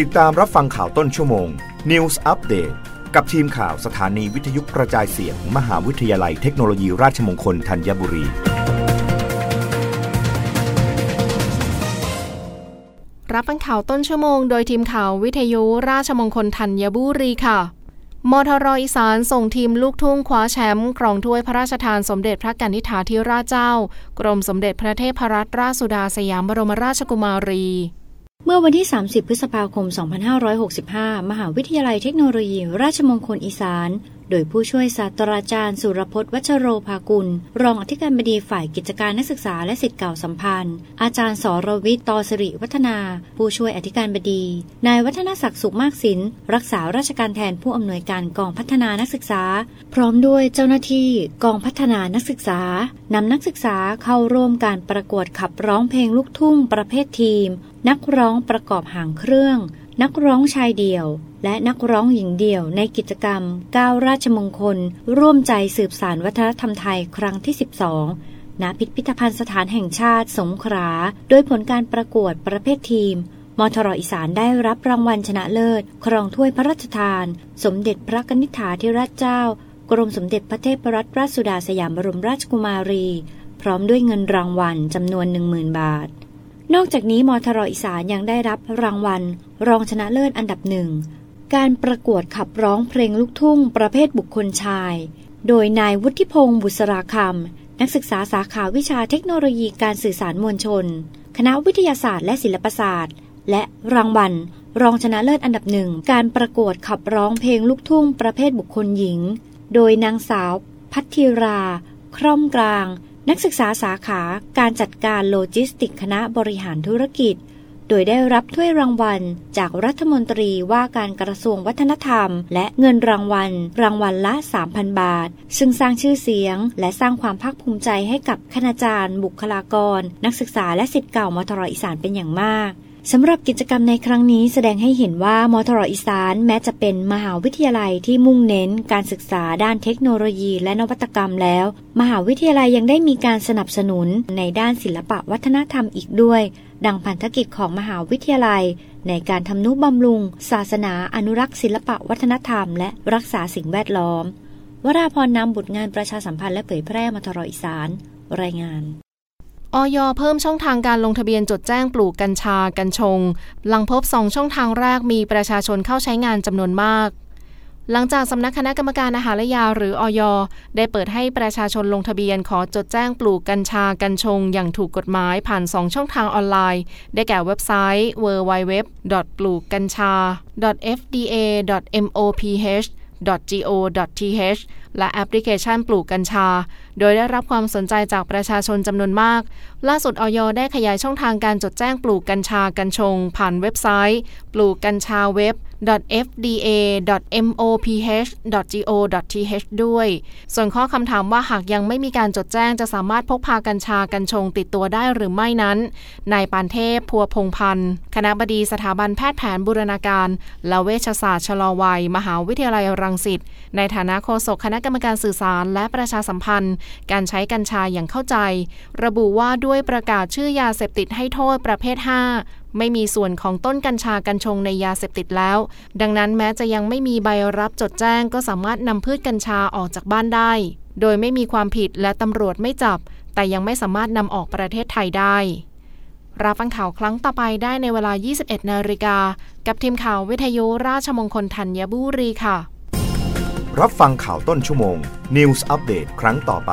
ติดตามรับฟังข่าวต้นชั่วโมง News Update กับทีมข่าวสถานีวิทยุกระจายเสียงมมหาวิทยาลัยเทคโนโลยีราชมงคลธัญบุรี รับฟังข่าวต้นชั่วโมงโดยทีมข่าววิทยุราชมงคลธัญบุรีค่ะมทรอีสานส่งทีมลูกทุ่งคว้าแชมป์ครองถ้วยพระราชทานสมเด็จพระกนิษฐาธิราชเจ้า กรมสมเด็จพระเทพรัตนราชสุดาสยามบรมราชกุมารี เมื่อวันที่ 30 พฤษภาคม 2565 มหาวิทยาลัยเทคโนโลยี ราชมงคลอีสาน โดยผู้ช่วยศาสตราจารย์ สุรพจน์วัชโรภากุล รองอธิการบดีฝ่ายกิจการนักศึกษาและสิทธิ์เก่าสัมพันธ์ อาจารย์สรวิทย์ตอสิริวัฒนา ผู้ช่วยอธิการบดี นายวัฒนศักดิ์สุขมากสินรักษาราชการแทนผู้อำนวยการกองพัฒนานักศึกษา พร้อมด้วยเจ้าหน้าที่กองพัฒนานักศึกษานำนักศึกษาเข้าร่วมการประกวดขับร้องเพลงลูกทุ่งประเภททีม นักร้องประกอบหางเครื่อง นักร้องชายเดี่ยว และนักร้องหญิงเดี่ยวในกิจกรรมก้าวราชมงคล ร่วมใจสืบสารวัฒนธรรมไทยครั้งที่ 12 ณ พิพิธภัณฑ์สถานแห่งชาติสงขลา โดยผลการประกวดประเภททีมมทรอีสานได้รับรางวัลชนะเลิศ ครองถ้วยพระราชทาน สมเด็จพระนิษฐาธิราชเจ้า กรมสมเด็จพระเทพรัตนราชสุดาสยามบรมราชกุมารี พร้อมด้วยเงินรางวัลจำนวน 10,000 บาท นอกจากนี้มทรอีสานยังได้รับรางวัล รองชนะเลิศอันดับหนึ่ง การประกวดขับร้องเพลงลูกทุ่ง ประเภทบุคคลชาย โดยนายวุฒิพงศ์บุษราคำนักศึกษาสาขาวิชาเทคโนโลยีการสื่อสารมวลชน คณะวิทยาศาสตร์และศิลปศาสตร์ และรางวัล รองชนะเลิศอันดับหนึ่ง การประกวดขับร้องเพลงลูกทุ่ง ประเภทบุคคลหญิง โดยนางสาว พัทธิรา คร่อมกลาง นักศึกษาสาขาการจัดการโลจิสติกส์คณะบริหารธุรกิจ โดยได้รับถ้วยรางวัล จากรัฐมนตรีว่าการกระทรวงวัฒนธรรม และเงินรางวัล รางวัลละ 3,000 บาท ซึ่งสร้างชื่อเสียง และสร้างความภาคภูมิใจให้กับคณาจารย์ บุคลากร นักศึกษาและศิษย์เก่ามทรอีสานเป็นอย่างมาก สำหรับกิจกรรมในครั้งนี้แสดงให้เห็นว่ามทรอีสานแม้จะเป็นมหาวิทยาลัยที่มุ่งเน้นการศึกษาด้านเทคโนโลยีและนวัตกรรมแล้ว มหาวิทยาลัยยังได้มีการสนับสนุนในด้านศิลปะวัฒนธรรมอีกด้วย ดังพันธกิจของมหาวิทยาลัย ในการทำนุบำรุง ศาสนาอนุรักษ์ศิลปะวัฒนธรรม และรักษาสิ่งแวดล้อม วราพรนำบุตรงานประชาสัมพันธ์และเผยแพร่มทรอีสาน รายงาน ออยเพิ่มช่องทางการลงทะเบียนจดแจ้งปลูกกัญชากัญชง หลังพบสองช่องทางแรกมีประชาชนเข้าใช้งานจำนวนมาก หลังจากสำนักคณะกรรมการอาหารและยาหรือออยได้เปิดให้ประชาชนลงทะเบียนขอจดแจ้งปลูกกัญชากัญชง อย่างถูกกฎหมายผ่าน 2 ช่องทางออนไลน์ ได้แก่เว็บไซต์ www. ปลูกกัญชา fda.moph go.th และแอปพลิเคชันปลูกกัญชา โดยได้รับความสนใจจากประชาชนจำนวนมาก ล่าสุดออยได้ขยายช่องทางการจดแจ้งปลูกกัญชากัญชง ผ่านเว็บไซต์ ปลูกกัญชาเว็บ fda.moph.go.th ด้วย ส่วนข้อคำถามว่าหากยังไม่มีการจดแจ้งจะสามารถพกพากัญชากัญชงติดตัวได้หรือไม่นั้น นายปานเทพพัวพงพันธ์ คณะบดีสถาบันแพทย์แผนบูรณาการ และเวชศาสตร์ชะลอวัย มหาวิทยาลัยรังสิต ในฐานะโฆษกคณะกรรมการสื่อสารและประชาสัมพันธ์ การใช้กัญชาอย่างเข้าใจ ระบุว่าด้วยประกาศชื่อยาเสพติดให้โทษประเภท 5 ไม่มีส่วนของต้นกัญชากัญชงในยาเสพติดแล้ว ดังนั้นแม้จะยังไม่มีใบรับจดแจ้ง ก็สามารถนำพืชกัญชาออกจากบ้านได้ โดยไม่มีความผิดและตำรวจไม่จับ แต่ยังไม่สามารถนำออกประเทศไทยได้ รับฟังข่าวครั้งต่อไปได้ในเวลา 21 นาฬิกา กับทีมข่าววิทยุราชมงคลธัญบุรีค่ะ รับฟังข่าวต้นชั่วโมง News อัปเดตครั้งต่อไป